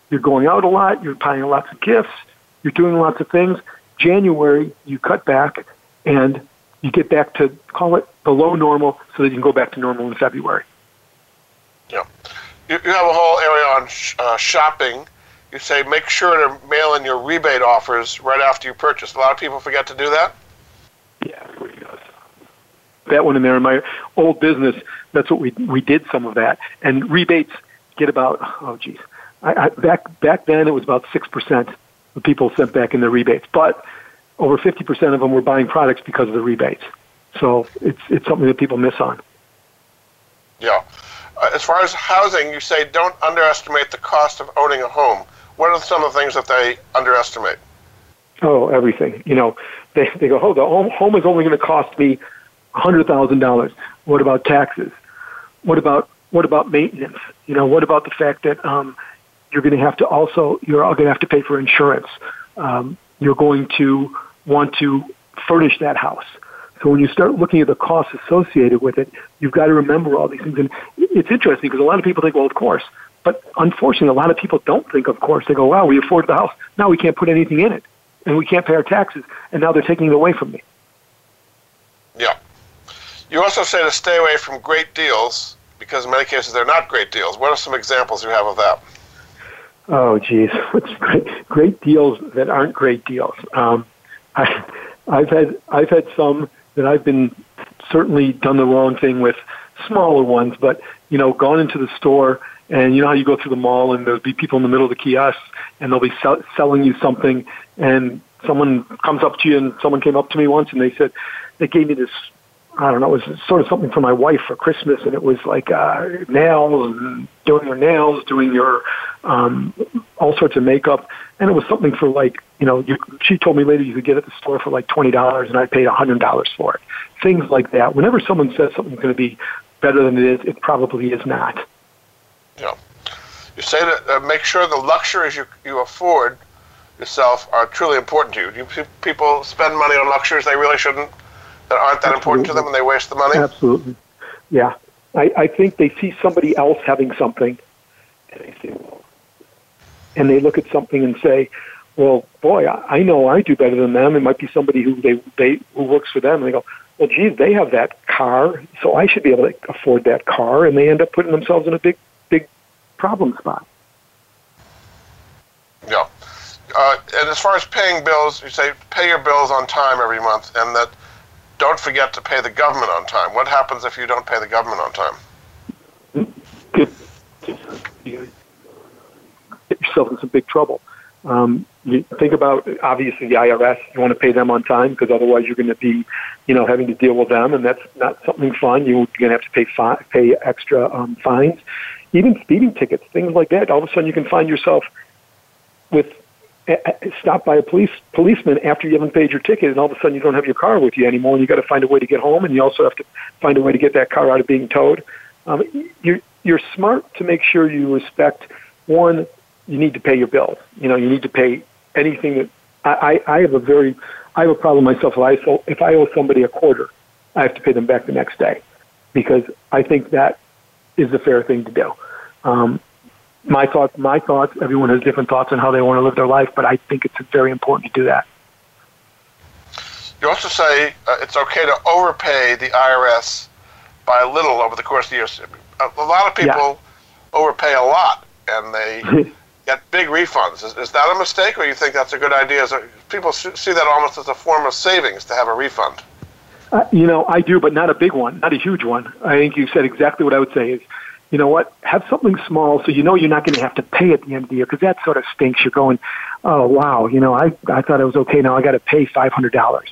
you're going out a lot. You're buying lots of gifts. You're doing lots of things. January, you cut back and you get back to call it below normal, so that you can go back to normal in February. Yeah. You, you have a whole area on sh- uh, shopping. You say make sure to mail in your rebate offers right after you purchase. A lot of people forget to do that. Yeah. That one in there in my old business, that's what we we did some of that. And rebates get about oh geez, I, I, back back then it was about six percent of people sent back in their rebates, but over fifty percent of them were buying products because of the rebates. So it's it's something that people miss on. Yeah. Uh, as far as housing, you say don't underestimate the cost of owning a home. What are some of the things that they underestimate? Oh, everything. You know, they they go, oh, the home home is only going to cost me hundred thousand dollars. What about taxes? What about what about maintenance? You know, what about the fact that um, you're going to have to also you're going to have to pay for insurance. Um, you're going to want to furnish that house. So when you start looking at the costs associated with it, you've got to remember all these things. And it's interesting because a lot of people think, well, of course. But unfortunately, a lot of people don't think, of course. They go, wow, we afford the house. Now we can't put anything in it. And we can't pay our taxes. And now they're taking it away from me. Yeah. You also say to stay away from great deals because in many cases they're not great deals. What are some examples you have of that? Oh, geez. [laughs] What's great, great deals that aren't great deals? Um, I, I've had I've had some that I've been certainly done the wrong thing with smaller ones, but you know, gone into the store and you know how you go through the mall and there'll be people in the middle of the kiosks and they'll be sell- selling you something and someone comes up to you and someone came up to me once and they said they gave me this I don't know, it was sort of something for my wife for Christmas, and it was like uh, nails, doing your nails, doing your um, all sorts of makeup, and it was something for like you know. You, she told me later you could get it at the store for like twenty dollars, and I paid a hundred dollars for it. Things like that. Whenever someone says something's going to be better than it is, it probably is not. Yeah, you say that uh, make sure the luxuries you you afford yourself are truly important to you. You people spend money on luxuries they really shouldn't that aren't that Absolutely. important to them and they waste the money? Absolutely. Yeah. I, I think they see somebody else having something and they say, well, and they look at something and say, well, boy, I, I know I do better than them. It might be somebody who they, they who works for them. And they go, well, geez, they have that car, so I should be able to afford that car. And they end up putting themselves in a big, big problem spot. Yeah. Uh, and as far as paying bills, you say pay your bills on time every month, and that don't forget to pay the government on time. What happens if you don't pay the government on time? Get, yourself in some big trouble. Um, you think about obviously the IRS. You want to pay them on time because otherwise you're going to be, you know, having to deal with them, and that's not something fun. You're going to have to pay fi- pay extra um, fines, even speeding tickets, things like that. All of a sudden, you can find yourself with stopped by a police policeman after you haven't paid your ticket, and all of a sudden you don't have your car with you anymore, and you got to find a way to get home, and you also have to find a way to get that car out of being towed. Um, you're you're smart to make sure you respect one. You need to pay your bills. You know, you need to pay anything that I, I, I have a very I have a problem myself. If I if I owe somebody a quarter, I have to pay them back the next day because I think that is the fair thing to do. Um, my thoughts, my thoughts. Everyone has different thoughts on how they want to live their life, but I think it's very important to do that. You also say uh, it's okay to overpay the IRS by a little over the course of the years. A, lot of people yeah. overpay a lot, and they [laughs] get big refunds. Is, is, that a mistake, or you think that's a good idea? A, people see that almost as a form of savings to have a refund. Uh, you know, I do, but not a big one, not a huge one. I think you said exactly what I would say is you know what? Have something small so you know you're not going to have to pay at the end of the year because that sort of stinks. You're going, oh wow, you know, I I thought it was okay. Now I got to pay five hundred dollars.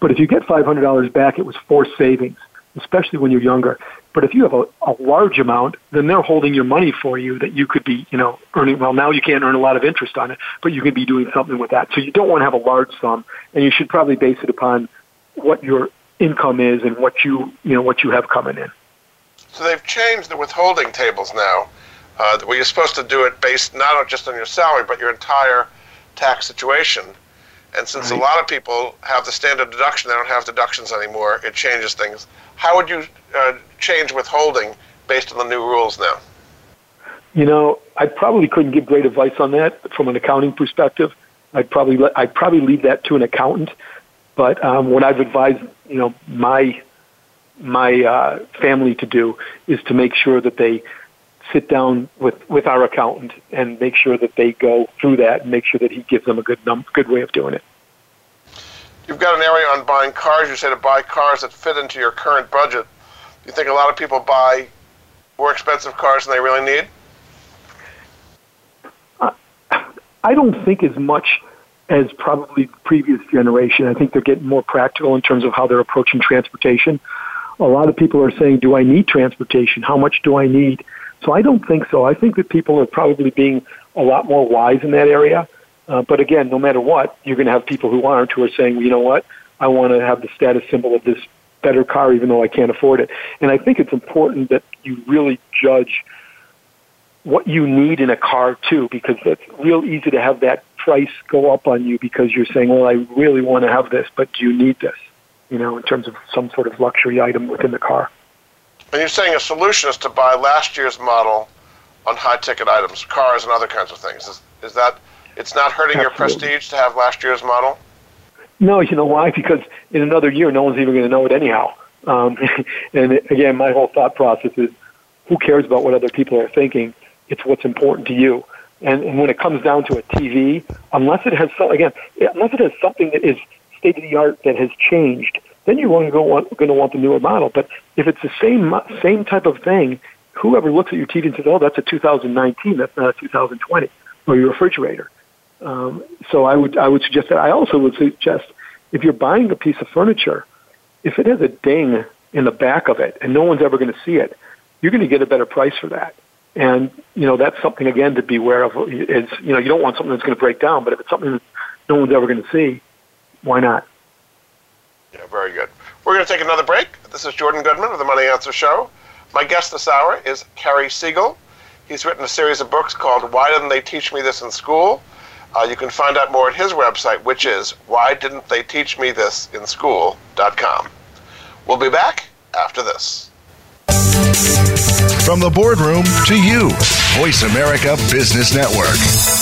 But if you get five hundred dollars back, it was forced savings, especially when you're younger. But if you have a, a large amount, then they're holding your money for you that you could be, you know, earning. Well, now you can't earn a lot of interest on it, but you could be doing something with that. So you don't want to have a large sum, and you should probably base it upon what your income is and what you, you know, what you have coming in. So they've changed the withholding tables now, uh, where you're supposed to do it based not just on your salary, but your entire tax situation. And since right. a lot of people have the standard deduction, they don't have deductions anymore. It changes things. How would you uh, change withholding based on the new rules now? You know, I probably couldn't give great advice on that from an accounting perspective. I'd probably let, I'd probably leave that to an accountant. But um, what I've advised, you know, my my uh, family to do is to make sure that they sit down with, with our accountant and make sure that they go through that and make sure that he gives them a good num- good way of doing it. You've got an area on buying cars. You say to buy cars that fit into your current budget. Do you think a lot of people buy more expensive cars than they really need? Uh, I don't think as much as probably the previous generation. I think they're getting more practical in terms of how they're approaching transportation. A lot of people are saying, Do I need transportation? How much do I need? So I don't think so. I think that people are probably being a lot more wise in that area. Uh, but again, no matter what, you're going to have people who aren't who are saying, you know what, I want to have the status symbol of this better car even though I can't afford it. And I think it's important that you really judge what you need in a car too, because it's real easy to have that price go up on you because you're saying, well, I really want to have this, but do you need this? You know, in terms of some sort of luxury item within the car. And you're saying a solution is to buy last year's model on high ticket items, cars and other kinds of things. Is, is that it's not hurting Absolutely. your prestige to have last year's model? No, you know why? Because in another year, no one's even going to know it anyhow. Um, [laughs] and again, my whole thought process is, who cares about what other people are thinking? It's what's important to you. And, and when it comes down to a TV, unless it has so, again, unless it has something that is state of the art that has changed, then you're going to want, going to want the newer model. But if it's the same same type of thing, whoever looks at your TV and says, "Oh, that's a 2019. That's not a 2020," or your refrigerator. Um, so I would I would suggest that. I also would suggest if you're buying a piece of furniture, if it has a ding in the back of it and no one's ever going to see it, you're going to get a better price for that. And you know that's something again to be aware of. Is you know you don't want something that's going to break down, but if it's something that no one's ever going to see, why not? Yeah, very good. We're going to take another break. This is Jordan Goodman of the Money Answers Show. My guest this hour is Cary Siegel. He's written a series of books called Why Didn't They Teach Me This in School? Uh, you can find out more at his website, which is Why Didn't They Teach Me This in School.com. We'll be back after this. From the boardroom to you, Voice America Business Network.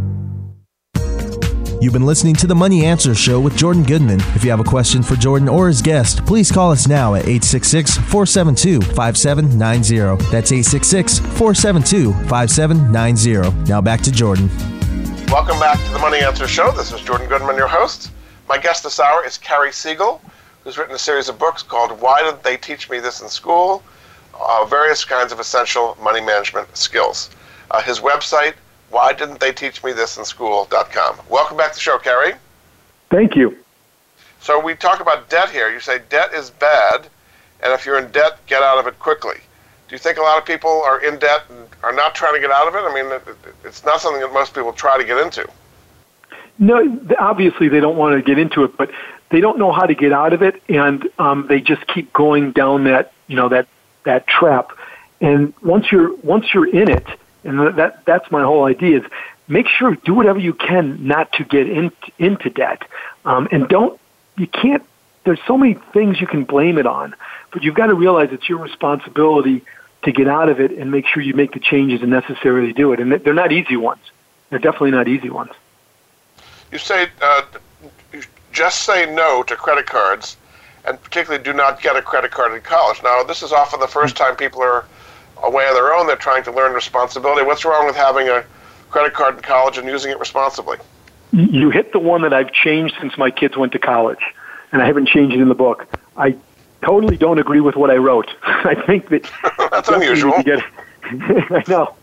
You've been listening to the Money Answers Show with Jordan Goodman. If you have a question for Jordan or his guest, please call us now at 866 472 5790. That's 866 472 5790. Now back to Jordan. Welcome back to the Money Answers Show. This is Jordan Goodman, your host. My guest this hour is Cary Siegel, who's written a series of books called Why Didn't They Teach Me This in School? Uh, various kinds of essential money management skills. Uh, his website, why didn't they teach me this in school.com. Welcome back to the show, Cary. Thank you. So we talk about debt here. You say debt is bad, and if you're in debt, get out of it quickly. Do you think a lot of people are in debt and are not trying to get out of it? I mean, it's not something that most people try to get into. No, obviously they don't want to get into it, but they don't know how to get out of it, and um, they just keep going down that you know that that trap. And once you're once you're in it, and that that's my whole idea is make sure do whatever you can not to get in, into debt, um, and don't you can't. There's so many things you can blame it on, but you've got to realize it's your responsibility to get out of it and make sure you make the changes necessary to do it. And they're not easy ones. They're definitely not easy ones. You say uh, just say no to credit cards, and particularly do not get a credit card in college. Now, this is often the first time people are away of their own. They're trying to learn responsibility. What's wrong with having a credit card in college and using it responsibly? You hit the one that I've changed since my kids went to college, and I haven't changed it in the book. I totally don't agree with what I wrote. [laughs] I think that [laughs] that's unusual. Get, [laughs] I know.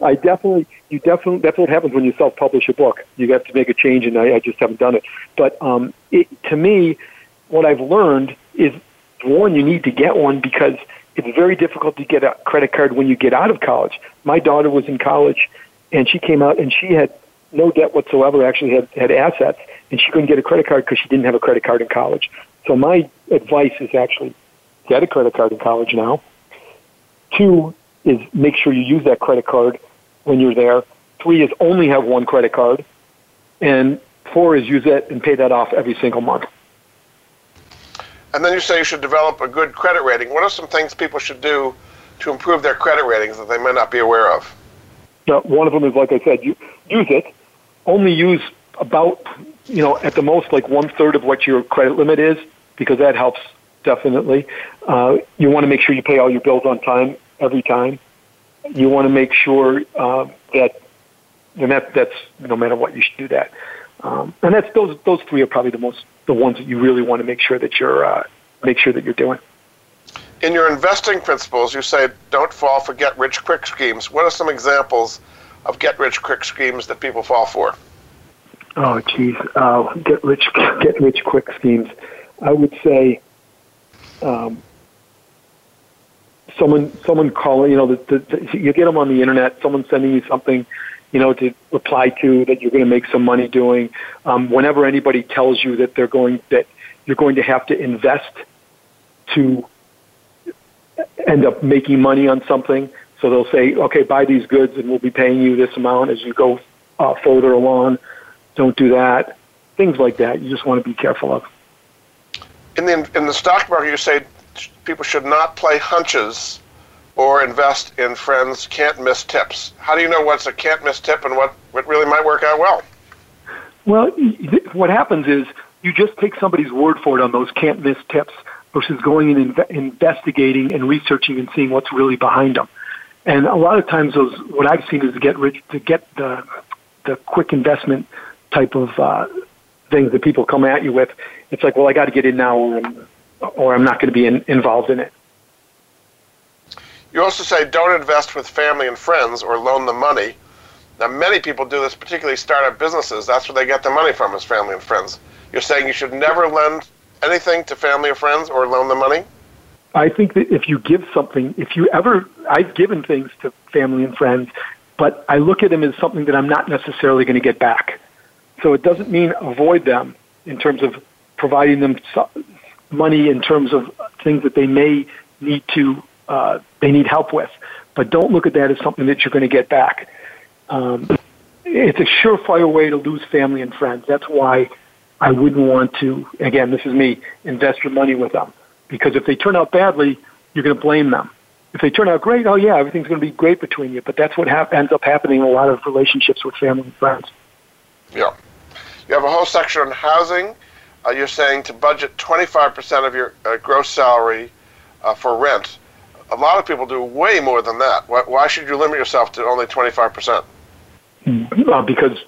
I definitely, you definitely, that's what happens when you self-publish a book. You have to make a change, and I, I just haven't done it. But um, it, to me, what I've learned is one, you need to get one because it's very difficult to get a credit card when you get out of college. My daughter was in college, and she came out and she had no debt whatsoever. Actually, had had assets, and she couldn't get a credit card because she didn't have a credit card in college. So my advice is actually get a credit card in college now. Two is make sure you use that credit card when you're there. Three is only have one credit card. And four is use it and pay that off every single month. And then you say you should develop a good credit rating. What are some things people should do to improve their credit ratings that they may not be aware of? Now, one of them is, like I said, you use it. Only use about, you know, at the most, like one third of what your credit limit is because that helps definitely. Uh, you want to make sure you pay all your bills on time every time. You want to make sure uh, that, and that that's no matter what, you should do that. Um, and that's those those three are probably the most the ones that you really want to make sure that you're uh, make sure that you're doing. In your investing principles, you say don't fall for get rich quick schemes. What are some examples of get rich quick schemes that people fall for? Oh, geez, uh, get rich [laughs] get rich quick schemes. I would say um, someone someone calling. You know, the, the, you get them on the internet. Someone sending you something, you know, to reply to that you're going to make some money doing. Um, whenever anybody tells you that they're going that you're going to have to invest to end up making money on something. So they'll say, okay, buy these goods and we'll be paying you this amount as you go uh, further along. Don't do that. Things like that. You just want to be careful of in the in the stock market, you say people should not play hunches or invest in friends can't miss tips. How do you know what's a can't miss tip and what, what really might work out well? Well, what happens is you just take somebody's word for it on those can't miss tips versus going and inve- investigating and researching and seeing what's really behind them. And a lot of times, those what I've seen is to get rich, to get the the quick investment type of uh, things that people come at you with it's like, well, I got to get in now, or I'm, or I'm not going to be in, involved in it. You also say don't invest with family and friends or loan them money. Now, many people do this, particularly startup businesses. That's where they get the money from, is family and friends. You're saying you should never lend anything to family or friends or loan them money? I think that if you give something, if you ever, I've given things to family and friends, but I look at them as something that I'm not necessarily going to get back. So it doesn't mean avoid them in terms of providing them money in terms of things that they may need to uh, they need help with. But don't look at that as something that you're going to get back. Um, it's a surefire way to lose family and friends. That's why I wouldn't want to. Again, this is me. Invest your money with them because if they turn out badly, you're going to blame them. If they turn out great, oh yeah, everything's going to be great between you. But that's what ha- ends up happening in a lot of relationships with family and friends. Yeah, you have a whole section on housing uh, you're saying to budget 25% of your uh, gross salary uh, for rent. A lot of people do way more than that. Why, why should you limit yourself to only 25%? Uh, because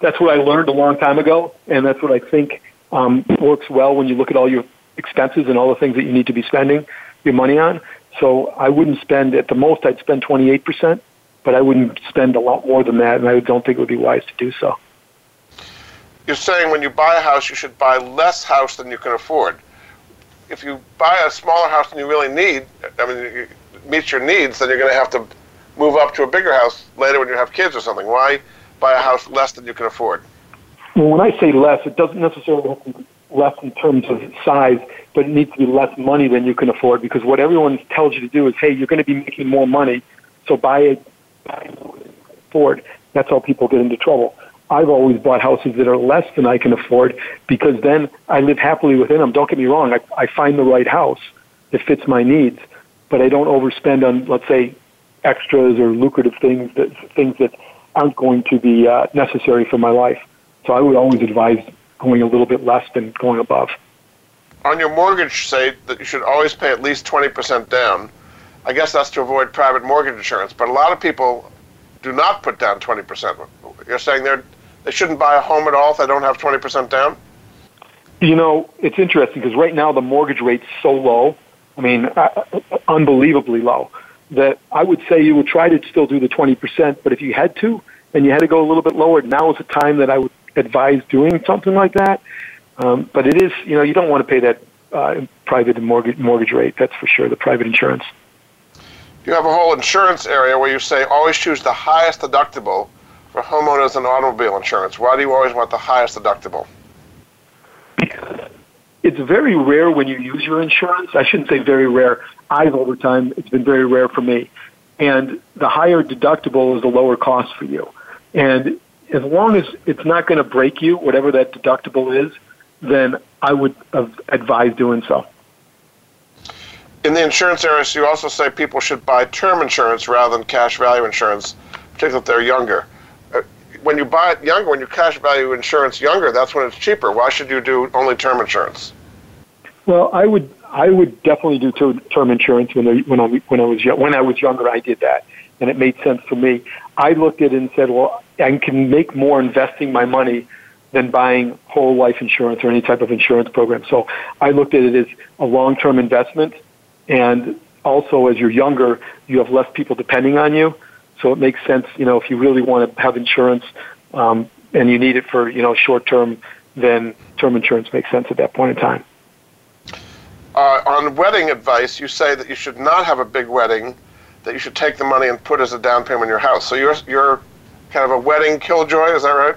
that's what I learned a long time ago, and that's what I think um, works well when you look at all your expenses and all the things that you need to be spending your money on. So I wouldn't spend at the most. I'd spend 28%, but I wouldn't spend a lot more than that, and I don't think it would be wise to do so you're saying when you buy a house, you should buy less house than you can afford. If you buy a smaller house than you really need, I mean, meets your needs, then you're going to have to move up to a bigger house later when you have kids or something. Why buy a house less than you can afford? Well, when I say less, it doesn't necessarily have to be less in terms of size, but it needs to be less money than you can afford because what everyone tells you to do is, hey, you're going to be making more money, so buy it, buy it afford. That's how people get into trouble. I've always bought houses that are less than I can afford because then I live happily within them. Don't get me wrong, I, I find the right house that fits my needs, but I don't overspend on, let's say, extras or lucrative things that things that aren't going to be uh, necessary for my life. So I would always advise going a little bit less than going above. On your mortgage, say that you should always pay at least 20% down. I guess that's to avoid private mortgage insurance, but a lot of people do not put down 20%. You're saying they're, they shouldn't buy a home at all if they don't have 20% down? You know, it's interesting because right now the mortgage rate's so low. I mean, uh, unbelievably low that I would say you would try to still do the 20%, but if you had to and you had to go a little bit lower, now is the time that I would advise doing something like that. Um, but it is, you know, you don't want to pay that uh, private mortgage mortgage rate. That's for sure. The private insurance. You have a whole insurance area where you say always choose the highest deductible for homeowners and automobile insurance. Why do you always want the highest deductible? It's very rare when you use your insurance. I shouldn't say very rare. I've over time, it's been very rare for me. And the higher deductible is the lower cost for you. And as long as it's not going to break you, whatever that deductible is, then I would advise doing so. In the insurance area, you also say people should buy term insurance rather than cash value insurance, particularly if they're younger. When you buy it younger, when you cash value insurance younger, that's when it's cheaper. Why should you do only term insurance? Well, I would I would definitely do term insurance when I, when I when I was when I was younger. I did that, and it made sense for me. I looked at it and said, well, I can make more investing my money than buying whole life insurance or any type of insurance program. So I looked at it as a long term investment, and also as you're younger, you have less people depending on you. So it makes sense, you know, if you really want to have insurance um, and you need it for you know short term, then term insurance makes sense at that point in time. Uh, on wedding advice, you say that you should not have a big wedding that you should take the money and put as a down payment in your house. So you're you're kind of a wedding killjoy, is that right?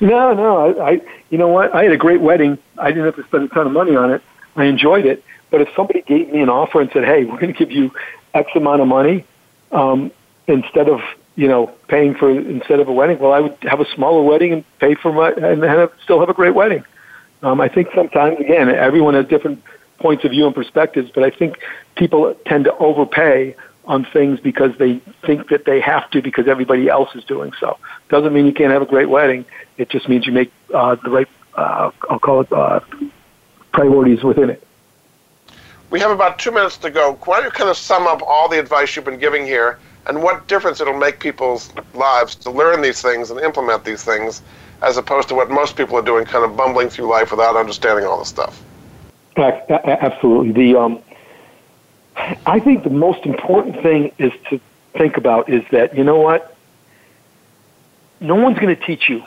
No, no. I, I you know what? I had a great wedding. I didn't have to spend a ton of money on it. I enjoyed it. But if somebody gave me an offer and said, "Hey, we're going to give you X amount of money," um, instead of you know paying for instead of a wedding, well, I would have a smaller wedding and pay for my and have, still have a great wedding. Um, I think sometimes again, everyone has different points of view and perspectives, but I think people tend to overpay on things because they think that they have to because everybody else is doing so. Doesn't mean you can't have a great wedding. It just means you make uh, the right, uh, I'll call it, uh, priorities within it. We have about two minutes to go. Why don't you kind of sum up all the advice you've been giving here and what difference it'll make people's lives to learn these things and implement these things as opposed to what most people are doing, kind of bumbling through life without understanding all the stuff? Absolutely. The um, I think the most important thing is to think about is that, you know what? No one's going to teach you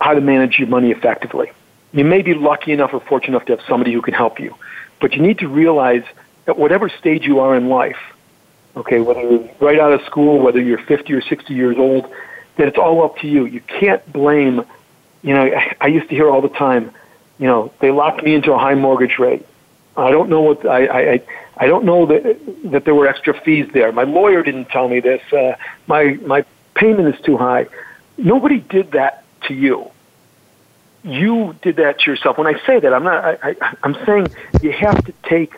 how to manage your money effectively. You may be lucky enough or fortunate enough to have somebody who can help you, but you need to realize at whatever stage you are in life, okay, whether you're right out of school, whether you're 50 or 60 years old, that it's all up to you. You can't blame, you know, I used to hear all the time, you know, they locked me into a high mortgage rate. I don't know what I, I I don't know that that there were extra fees there. My lawyer didn't tell me this. Uh, my my payment is too high. Nobody did that to you. You did that to yourself. When I say that, I'm not. I, I, I'm saying you have to take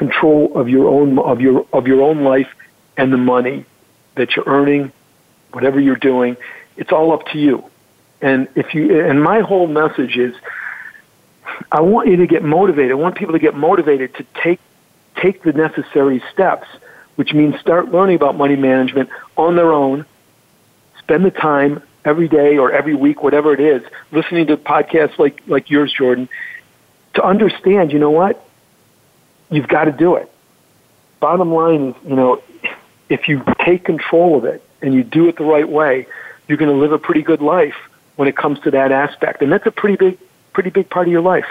control of your own of your of your own life and the money that you're earning, whatever you're doing. It's all up to you. And if you and my whole message is I want you to get motivated. I want people to get motivated to take take the necessary steps, which means start learning about money management on their own. Spend the time every day or every week, whatever it is, listening to podcasts like like yours, Jordan, to understand. You know what? You've got to do it. Bottom line is, you know, if you take control of it and you do it the right way, you're going to live a pretty good life when it comes to that aspect, and that's a pretty big pretty big part of your life.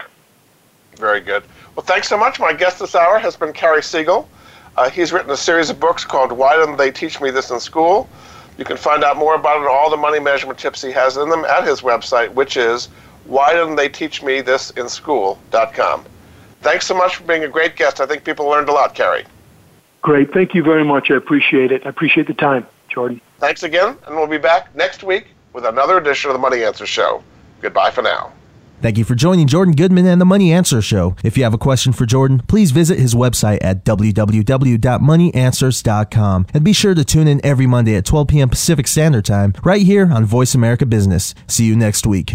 Very good. Well, thanks so much. My guest this hour has been Cary Siegel. Uh, he's written a series of books called Why Didn't They Teach Me This in School? You can find out more about it and all the money management tips he has in them at his website, which is why didn't they teach me this in school.com. Thanks so much for being a great guest. I think people learned a lot, Cary. Great. Thank you very much. I appreciate it. I appreciate the time, Jordan. Thanks again, and we'll be back next week with another edition of the Money Answers Show. Goodbye for now. Thank you for joining Jordan Goodman and the Money Answers Show. If you have a question for Jordan, please visit his website at www.moneyanswers.com and be sure to tune in every Monday at 12 p.m. Pacific Standard Time right here on Voice America Business. See you next week.